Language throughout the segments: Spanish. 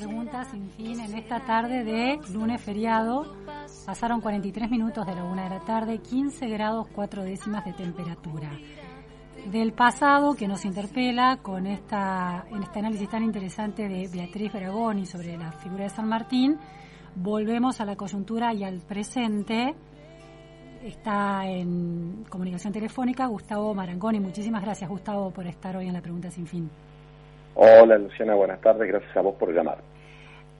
en la pregunta sin fin en esta tarde de lunes feriado. Pasaron 43 minutos de la una de la tarde, 15 grados 4 décimas de temperatura. Del pasado que nos interpela con esta, en este análisis tan interesante de Beatriz Bragoni sobre la figura de San Martín, volvemos a la coyuntura y al presente. Está en comunicación telefónica Gustavo Marangoni. Muchísimas gracias, Gustavo, por estar hoy en la pregunta sin fin. Hola, Luciana, buenas tardes. Gracias a vos por llamar.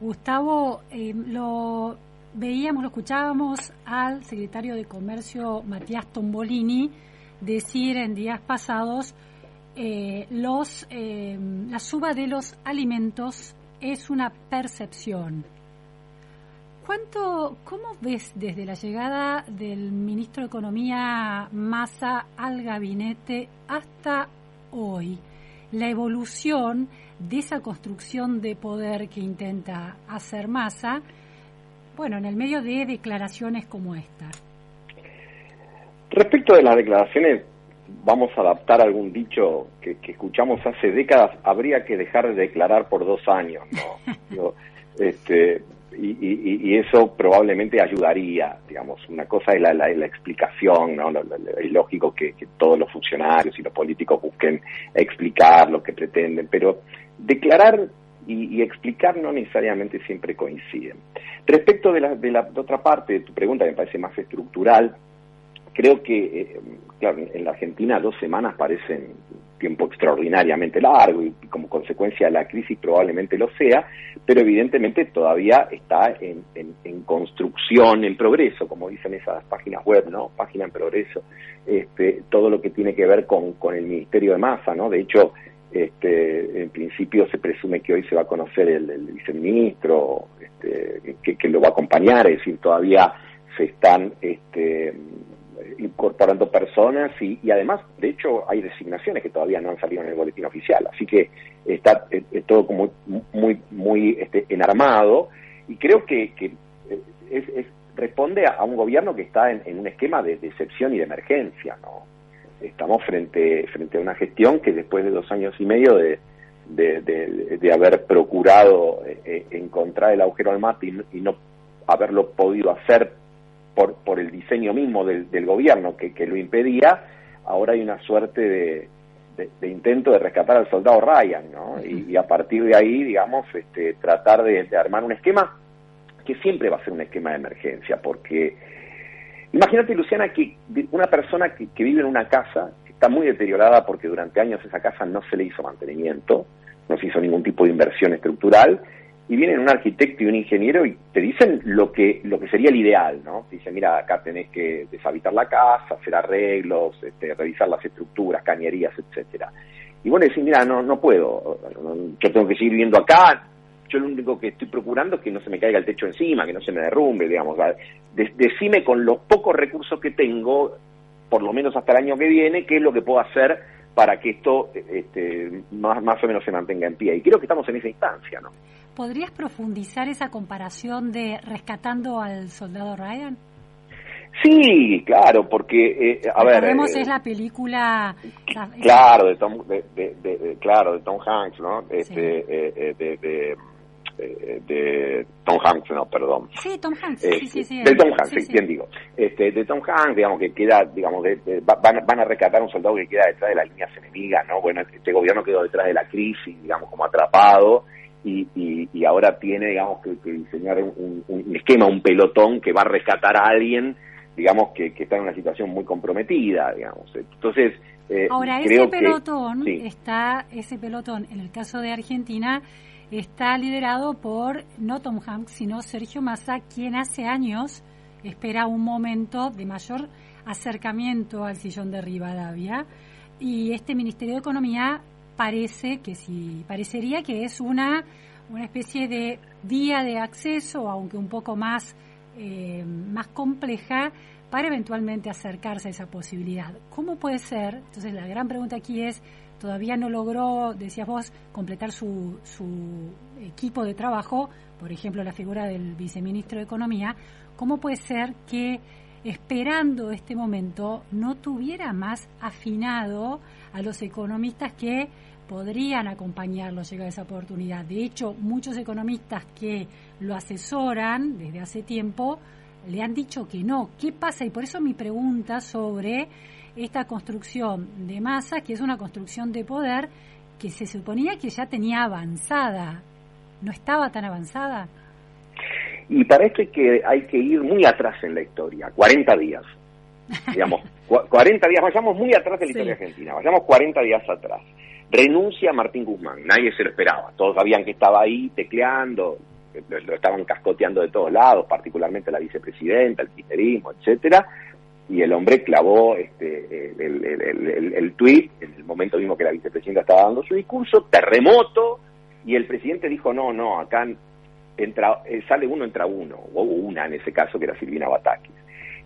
Gustavo, eh, lo veíamos, lo escuchábamos al secretario de Comercio Matías Tombolini decir en días pasados eh, los eh, la suba de los alimentos es una percepción. ¿Cuánto, cómo ves desde la llegada del ministro de Economía Massa al gabinete hasta hoy la evolución de esa construcción de poder que intenta hacer Massa, bueno, en el medio de declaraciones como esta? Respecto de las declaraciones, vamos a adaptar algún dicho que, que escuchamos hace décadas, habría que dejar de declarar por dos años, ¿no? Yo, este, y, y, y, eso probablemente ayudaría, digamos, una cosa es la, la, explicación, ¿no? Es lógico que, que, todos los funcionarios y los políticos busquen explicar lo que pretenden, pero declarar y, y explicar no necesariamente siempre coinciden. Respecto de la, de la de otra parte de tu pregunta, que me parece más estructural, creo que, eh, claro, en la Argentina dos semanas parecen tiempo extraordinariamente largo y como consecuencia de la crisis probablemente lo sea, pero evidentemente todavía está en, en, construcción, en progreso, como dicen esas páginas web, ¿no? Página en progreso, este, todo lo que tiene que ver con, con el Ministerio de Masa, ¿no? De hecho, este, en principio se presume que hoy se va a conocer el, el viceministro este, que, que, lo va a acompañar, es decir, todavía se están este, incorporando personas y, y, además, de hecho, hay designaciones que todavía no han salido en el boletín oficial, así que está eh, todo como muy, muy este, enarmado y creo que, que es, es, responde a, un gobierno que está en, un esquema de, de, excepción y de emergencia, ¿no? Estamos frente, frente a una gestión que después de dos años y medio de, de, de, haber procurado eh, encontrar el agujero al mate y no haberlo podido hacer por, por el diseño mismo del, del gobierno que, que, lo impedía, ahora hay una suerte de, de, de, intento de rescatar al soldado Ryan, ¿no? Y, y a partir de ahí, digamos, este, tratar de, armar un esquema que siempre va a ser un esquema de emergencia, porque imagínate, Luciana, que una persona que, que vive en una casa que está muy deteriorada porque durante años esa casa no se le hizo mantenimiento, no se hizo ningún tipo de inversión estructural, y vienen un arquitecto y un ingeniero y te dicen lo que lo que sería el ideal, ¿no? Te dicen, mira, acá tenés que deshabitar la casa, hacer arreglos, este, revisar las estructuras, cañerías, etcétera. Y bueno, decís, mira, no, no puedo, yo tengo que seguir viviendo acá, yo lo único que estoy procurando es que no se me caiga el techo encima, que no se me derrumbe, digamos. De, decime con los pocos recursos que tengo, por lo menos hasta el año que viene, qué es lo que puedo hacer para que esto este, más, más o menos se mantenga en pie. Y creo que estamos en esa instancia, ¿no? ¿Podrías profundizar esa comparación de rescatando al soldado Ryan? Sí, claro, porque eh, a ver, eh, es la película claro de Tom de, de, de, claro de Tom Hanks, ¿no? Este sí. eh, de, de de Tom Hanks, no, perdón. Sí, Tom Hanks, eh, sí, sí, sí. De Tom Hanks, bien digo. Este, de Tom Hanks, digamos, que queda, digamos, van, van a rescatar a un soldado que queda detrás de las líneas enemigas, ¿no? Bueno, este gobierno quedó detrás de la crisis, digamos, como atrapado, y, y, y ahora tiene, digamos, que, que diseñar un, un, esquema, un pelotón que va a rescatar a alguien, digamos, que, que está en una situación muy comprometida, digamos. Entonces, eh, ahora ese pelotón que, sí. está, ese pelotón, en el caso de Argentina, está liderado por no Tom Hanks, sino Sergio Massa, quien hace años espera un momento de mayor acercamiento al sillón de Rivadavia. Y este Ministerio de Economía parece que si parecería que es una una especie de vía de acceso, aunque un poco más eh, más compleja para eventualmente acercarse a esa posibilidad. ¿Cómo puede ser? Entonces la gran pregunta aquí es, todavía no logró, decías vos, completar su, su equipo de trabajo, por ejemplo la figura del viceministro de Economía, ¿cómo puede ser que esperando este momento no tuviera más afinado a los economistas que podrían acompañarlo llega esa oportunidad. De hecho, muchos economistas que lo asesoran desde hace tiempo le han dicho que no. ¿Qué pasa? Y por eso mi pregunta sobre esta construcción de masa, que es una construcción de poder que se suponía que ya tenía avanzada. ¿No estaba tan avanzada? Y parece que hay que ir muy atrás en la historia, 40 días. Digamos, 40 días, vayamos muy atrás en la historia argentina, vayamos 40 días atrás. Renuncia Martín Guzmán, nadie se lo esperaba, todos sabían que estaba ahí tecleando, lo, estaban cascoteando de todos lados, particularmente la vicepresidenta, el kirchnerismo, etcétera, y el hombre clavó este, el, el, tuit en el momento mismo que la vicepresidenta estaba dando su discurso, terremoto, y el presidente dijo, no, no, acá entra, eh, sale uno, entra uno, o una en ese caso que era Silvina Batakis.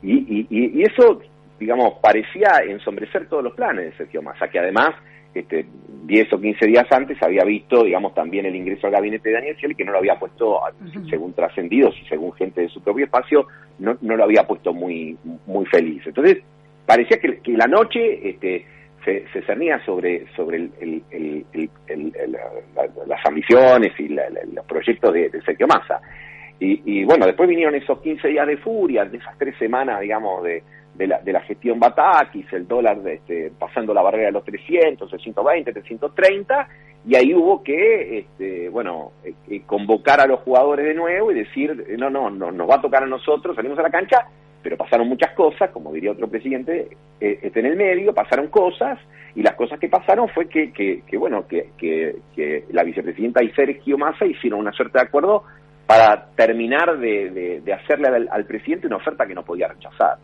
Y, y, y, eso, digamos, parecía ensombrecer todos los planes de Sergio Massa, que además este, 10 o 15 días antes había visto, digamos, también el ingreso al gabinete de Daniel Scioli, que no lo había puesto, según trascendidos y según gente de su propio espacio, no, no lo había puesto muy, muy feliz. Entonces, parecía que, que la noche este, se, se cernía sobre, sobre el, el, las ambiciones y los proyectos de, de Sergio Massa. Y, y, bueno, después vinieron esos 15 días de furia, de esas tres semanas, digamos, de, de la, de la gestión Batakis, el dólar este, pasando la barrera de los 300, 320, 330, y ahí hubo que, este, bueno, eh, eh, convocar a los jugadores de nuevo y decir, no, no, no, nos va a tocar a nosotros, salimos a la cancha, pero pasaron muchas cosas, como diría otro presidente, eh, este en el medio, pasaron cosas, y las cosas que pasaron fue que, bueno, que, la vicepresidenta y Sergio Massa hicieron una suerte de acuerdo para terminar de, de, hacerle al presidente una oferta que no podía rechazar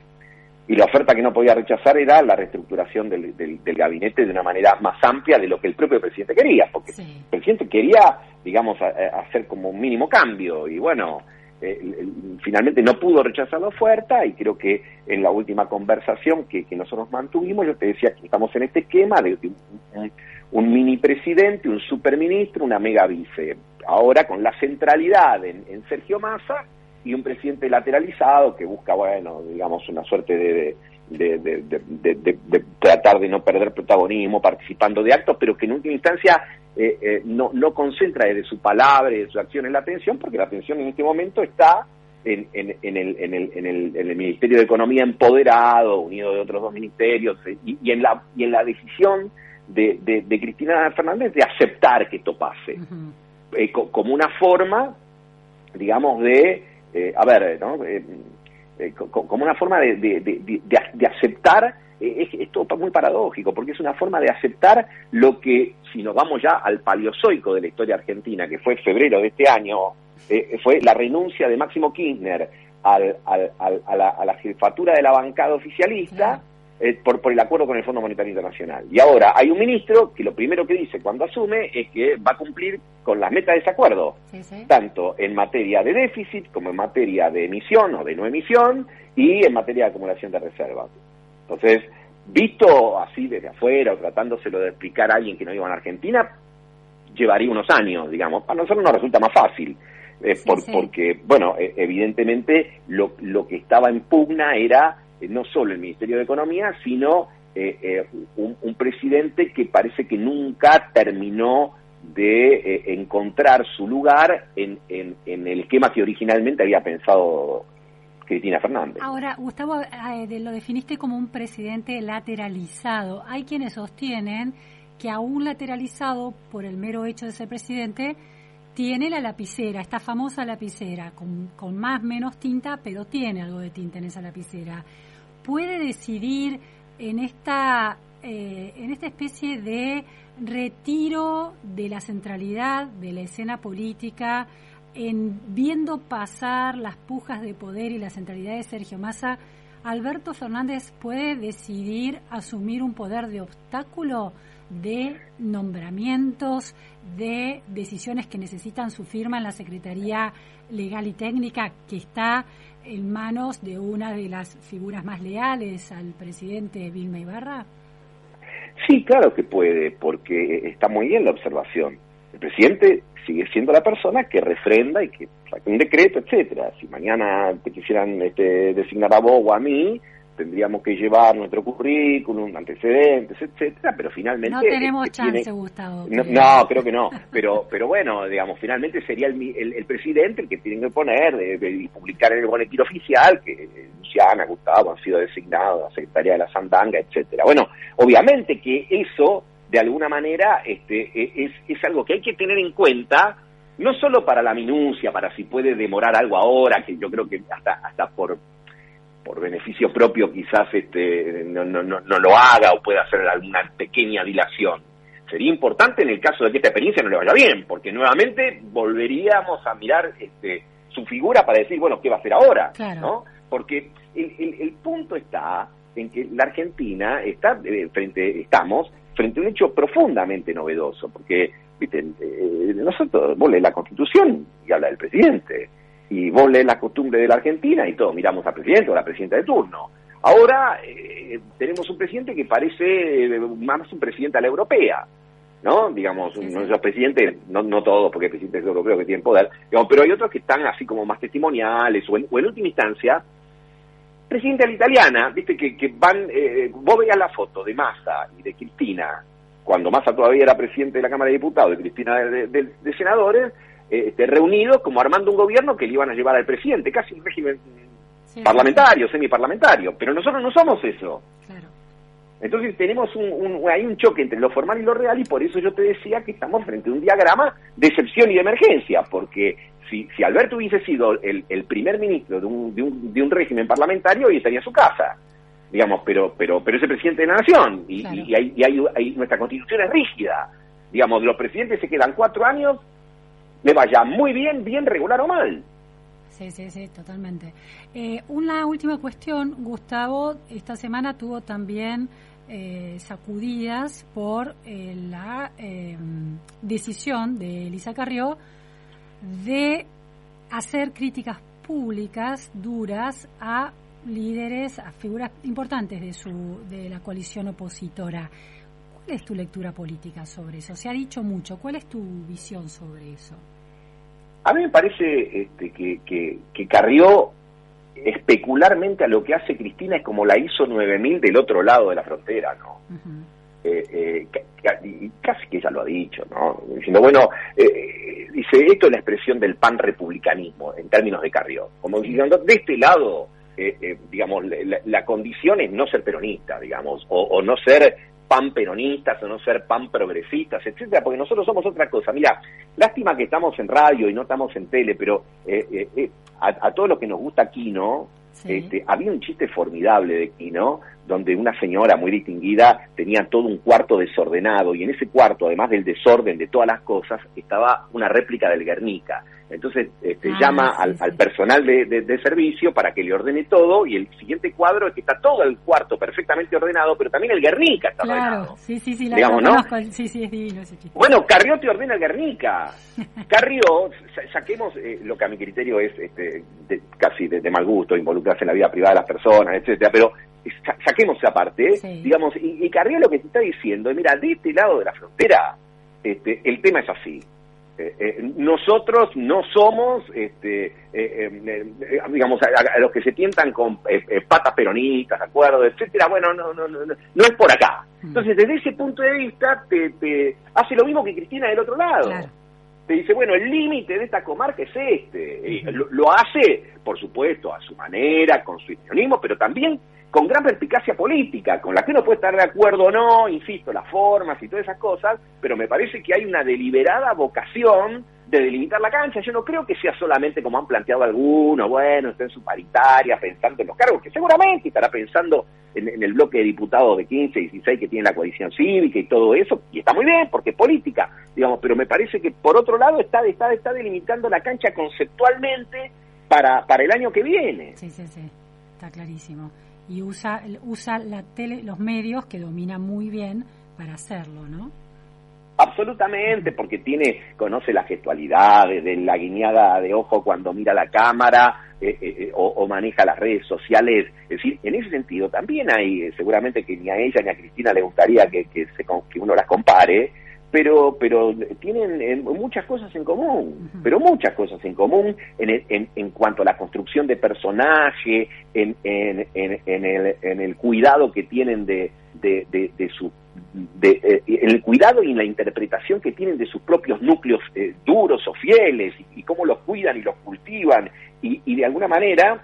y la oferta que no podía rechazar era la reestructuración del, del, gabinete de una manera más amplia de lo que el propio presidente quería, porque el presidente quería, digamos, hacer como un mínimo cambio y bueno, eh, finalmente no pudo rechazar la oferta y creo que en la última conversación que, nosotros mantuvimos, yo te decía que estamos en este esquema de, un, mini presidente, un superministro, una mega vice. Ahora con la centralidad en, en Sergio Massa y un presidente lateralizado que busca, bueno, digamos, una suerte de, de, tratar de no perder protagonismo participando de actos, pero que en última instancia eh, eh, no, no concentra desde su palabra y de su acción en la atención, porque la atención en este momento está en, en, en, el, en, el, en, el, en el Ministerio de Economía empoderado, unido de otros dos ministerios, eh, y, y en, la, y en la decisión de, de, Cristina Fernández de aceptar que esto pase, como una forma, digamos, de eh, a ver, ¿no? Eh, eh, como una forma de, de, de, de aceptar, es, esto muy paradójico, porque es una forma de aceptar lo que, si nos vamos ya al paleozoico de la historia argentina, que fue febrero de este año, fue la renuncia de Máximo Kirchner al, al, a, la, a, la, jefatura de la bancada oficialista, eh, por, por el acuerdo con el Fondo Monetario Internacional. Y ahora hay un ministro que lo primero que dice cuando asume es que va a cumplir con las metas de ese acuerdo, tanto en materia de déficit como en materia de emisión o de no emisión y en materia de acumulación de reservas. Entonces, visto así desde afuera o tratándoselo de explicar a alguien que no iba a Argentina, llevaría unos años, digamos. Para nosotros nos resulta más fácil. Eh, porque, bueno, e, evidentemente lo, lo que estaba en pugna era no solo el Ministerio de Economía, sino eh, eh, un, presidente que parece que nunca terminó de encontrar su lugar en, en, el esquema que originalmente había pensado Cristina Fernández. Ahora, Gustavo, lo definiste como un presidente lateralizado. Hay quienes sostienen que aún lateralizado por el mero hecho de ser presidente, tiene la lapicera, esta famosa lapicera, con, con más menos tinta, pero tiene algo de tinta en esa lapicera puede decidir en esta, eh, en esta especie de retiro de la centralidad de la escena política, en viendo pasar las pujas de poder y la centralidad de Sergio Massa, Alberto Fernández puede decidir asumir un poder de obstáculo de nombramientos, de decisiones que necesitan su firma en la Secretaría Legal y Técnica, que está en manos de una de las figuras más leales al presidente Vilma Ibarra? Sí, claro que puede, porque está muy bien la observación. El presidente sigue siendo la persona que refrenda y que saque un decreto, etcétera. Si mañana te quisieran este, designar a vos o a mí, tendríamos que llevar nuestro currículum, antecedentes, etcétera, pero finalmente... No tenemos este, chance, Gustavo. No, creo que no, pero pero bueno, digamos, finalmente sería el, el, presidente el que tiene que poner y publicar en el boletín oficial que Luciana, Gustavo han sido designados a Secretaría de la Sandanga, etcétera. Bueno, obviamente que eso, de alguna manera, este, e, es, es algo que hay que tener en cuenta, no solo para la minucia, para si puede demorar algo ahora, que yo creo que hasta, hasta por por beneficio propio quizás este, no, no, no, lo haga o pueda hacer alguna pequeña dilación. Sería importante en el caso de que esta experiencia no le vaya bien, porque nuevamente volveríamos a mirar este, su figura para decir, bueno, ¿qué va a hacer ahora? ¿no? Porque el, el, punto está en que la Argentina está eh, frente, estamos frente a un hecho profundamente novedoso, porque ¿viste? Eh, nosotros, vos la Constitución y habla del presidente, y vos lees la costumbre de la Argentina y todos miramos al presidente o a la presidenta de turno. Ahora eh, tenemos un presidente que parece eh, más un presidente a la europea, ¿no? Digamos, nuestros presidentes, no, no todos, porque hay presidentes europeos que tienen poder, pero hay otros que están así como más testimoniales, o en, última instancia, presidente a la italiana, viste que, que van, eh, vos veías la foto de Massa y de Cristina, cuando Massa todavía era presidente de la Cámara de Diputados y Cristina de senadores, este, reunidos como armando un gobierno que le iban a llevar al presidente, casi un régimen parlamentario, semiparlamentario, pero nosotros no somos eso. Entonces tenemos un, hay un choque entre lo formal y lo real y por eso yo te decía que estamos frente a un diagrama de excepción y de emergencia, porque si, si Alberto hubiese sido el, primer ministro de un, de, un, de un régimen parlamentario, hoy estaría en su casa digamos, pero pero pero es el presidente de la nación y, y, hay, y hay, nuestra constitución es rígida. Digamos, los presidentes se quedan cuatro años le vaya muy bien, bien, regular o mal. Sí, sí, sí, totalmente. Eh, una última cuestión, Gustavo, esta semana tuvo también eh, sacudidas por eh, la decisión de Elisa Carrió de hacer críticas públicas duras a líderes, a figuras importantes de su de la coalición opositora. ¿Cuál es tu lectura política sobre eso? Se ha dicho mucho. ¿Cuál es tu visión sobre eso? A mí me parece este, que, que, Carrió especularmente a lo que hace Cristina es como la hizo 9000 del otro lado de la frontera, ¿no? Eh, eh, casi que ella lo ha dicho, ¿no? Diciendo, bueno, eh, dice, esto es la expresión del pan republicanismo en términos de Carrió. Como diciendo, de este lado, digamos, la, condición es no ser peronista, digamos, o, o no ser pan peronistas o no ser pan progresistas, etcétera, porque nosotros somos otra cosa. Mira, lástima que estamos en radio y no estamos en tele, pero eh, eh, eh, a, a, todo lo que nos gusta aquí, ¿no? Este, había un chiste formidable de Kino, donde una señora muy distinguida tenía todo un cuarto desordenado y en ese cuarto, además del desorden de todas las cosas, estaba una réplica del Guernica. Entonces este, ah, llama al, personal de, servicio para que le ordene todo y el siguiente cuadro es que está todo el cuarto perfectamente ordenado, pero también el Guernica está claro, Sí, sí, sí, Sí, sí, es divino ese. Bueno, Carrió te ordena el Guernica. Carrió, saquemos eh, lo que a mi criterio es este, casi de, mal gusto, involucrarse en la vida privada de las personas, etcétera, pero saquemos esa parte, ¿eh? digamos, y, y Carrió lo que te está diciendo, mira, de este lado de la frontera, este, el tema es así eh, eh, nosotros no somos, este, eh, digamos, a, los que se tientan con patas peronistas, acuerdos, etcétera. Bueno, no, no, no, no es por acá. Mm. Entonces, desde ese punto de vista, te, hace lo mismo que Cristina del otro lado. Te dice, bueno, el límite de esta comarca es este. lo, hace, por supuesto, a su manera, con su histrionismo, pero también con gran perspicacia política, con la que uno puede estar de acuerdo o no, insisto, las formas y todas esas cosas, pero me parece que hay una deliberada vocación de delimitar la cancha. Yo no creo que sea solamente como han planteado algunos, bueno, está en su paritaria pensando en los cargos, que seguramente estará pensando en, el bloque de diputados de 15, 16 que tiene la coalición cívica y todo eso, y está muy bien porque es política, digamos, pero me parece que por otro lado está, está, está delimitando la cancha conceptualmente para, para el año que viene. Sí, sí, sí, está clarísimo y usa, usa la tele, los medios que domina muy bien para hacerlo, ¿no? Absolutamente, porque tiene, conoce la gestualidad, de la guiñada de ojo cuando mira la cámara eh, eh, eh, o, maneja las redes sociales. Es decir, en ese sentido también hay, seguramente que ni a ella ni a Cristina le gustaría que, que, se, que uno las compare, pero pero tienen muchas cosas en común, pero muchas cosas en común en, en, en, cuanto a la construcción de personaje, en, en, en, el, en el cuidado que tienen de, de, de, su de, eh, el cuidado y en la interpretación que tienen de sus propios núcleos eh, duros o fieles y, cómo los cuidan y los cultivan y, y de alguna manera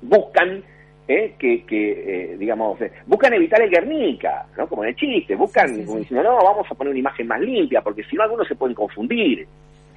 buscan ¿eh? que, que eh, digamos, eh, buscan evitar el Guernica, ¿no? Como en el chiste, buscan diciendo, no, vamos a poner una imagen más limpia, porque si no algunos se pueden confundir.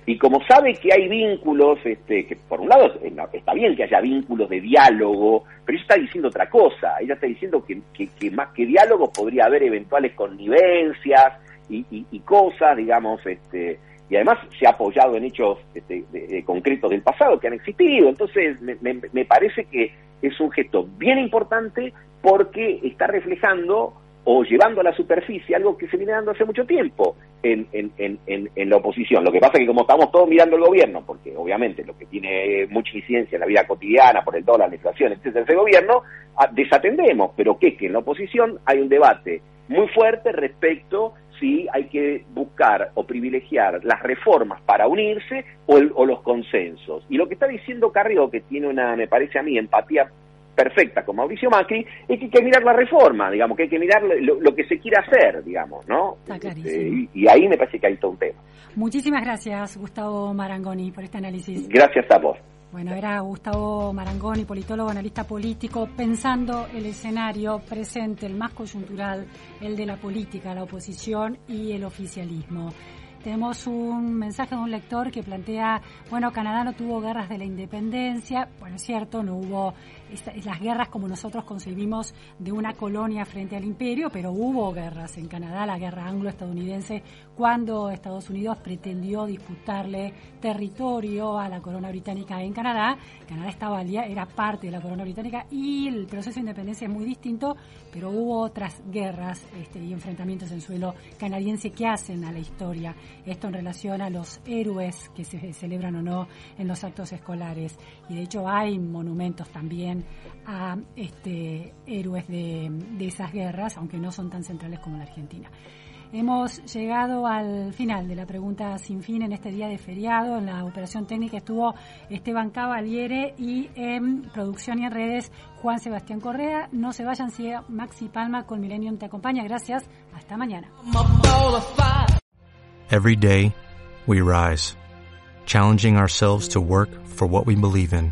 Y como sabe que hay vínculos, este, que por un lado está bien que haya vínculos de diálogo, pero ella está diciendo otra cosa, ella está diciendo que, que, más que diálogo podría haber eventuales connivencias y, y, cosas, digamos, este, y además se ha apoyado en hechos este, concretos del pasado que han existido. Entonces, me, me, parece que es un gesto bien importante porque está reflejando o llevando a la superficie algo que se viene dando hace mucho tiempo en, en, en, en, la oposición. Lo que pasa es que como estamos todos mirando el gobierno, porque obviamente lo que tiene mucha incidencia en la vida cotidiana por el dólar, la inflación, etcétera, ese gobierno, ah, desatendemos, pero que es que en la oposición hay un debate muy fuerte respecto si hay que buscar o privilegiar las reformas para unirse o, los consensos. Y lo que está diciendo Carrió, que tiene una, me parece a mí, empatía perfecta con Mauricio Macri, es que hay que mirar la reforma, digamos, que hay que mirar lo, que se quiere hacer, digamos, ¿no? Este, y, y, ahí me parece que hay todo un tema. Muchísimas gracias, Gustavo Marangoni, por este análisis. Gracias a vos. Bueno, era Gustavo Marangoni, politólogo, analista político, pensando el escenario presente, el más coyuntural, el de la política, la oposición y el oficialismo. Tenemos un mensaje de un lector que plantea, bueno, Canadá no tuvo guerras de la independencia, bueno, es cierto, no hubo las guerras como nosotros concebimos de una colonia frente al imperio, pero hubo guerras en Canadá, la guerra anglo-estadounidense, cuando Estados Unidos pretendió disputarle territorio a la corona británica en Canadá. Canadá estaba era parte de la corona británica y el proceso de independencia es muy distinto, pero hubo otras guerras este, y enfrentamientos en suelo canadiense que hacen a la historia. Esto en relación a los héroes que se celebran o no en los actos escolares. Y de hecho hay monumentos también a este, héroes de, de esas guerras, aunque no son tan centrales como la Argentina. Hemos llegado al final de la pregunta sin fin en este día de feriado. En la operación técnica estuvo Esteban Cavaliere y en producción y en redes Juan Sebastián Correa. No se vayan, si Maxi Palma con Millennium te acompaña. Gracias. Hasta mañana. Every day we rise, challenging ourselves to work for what we believe in.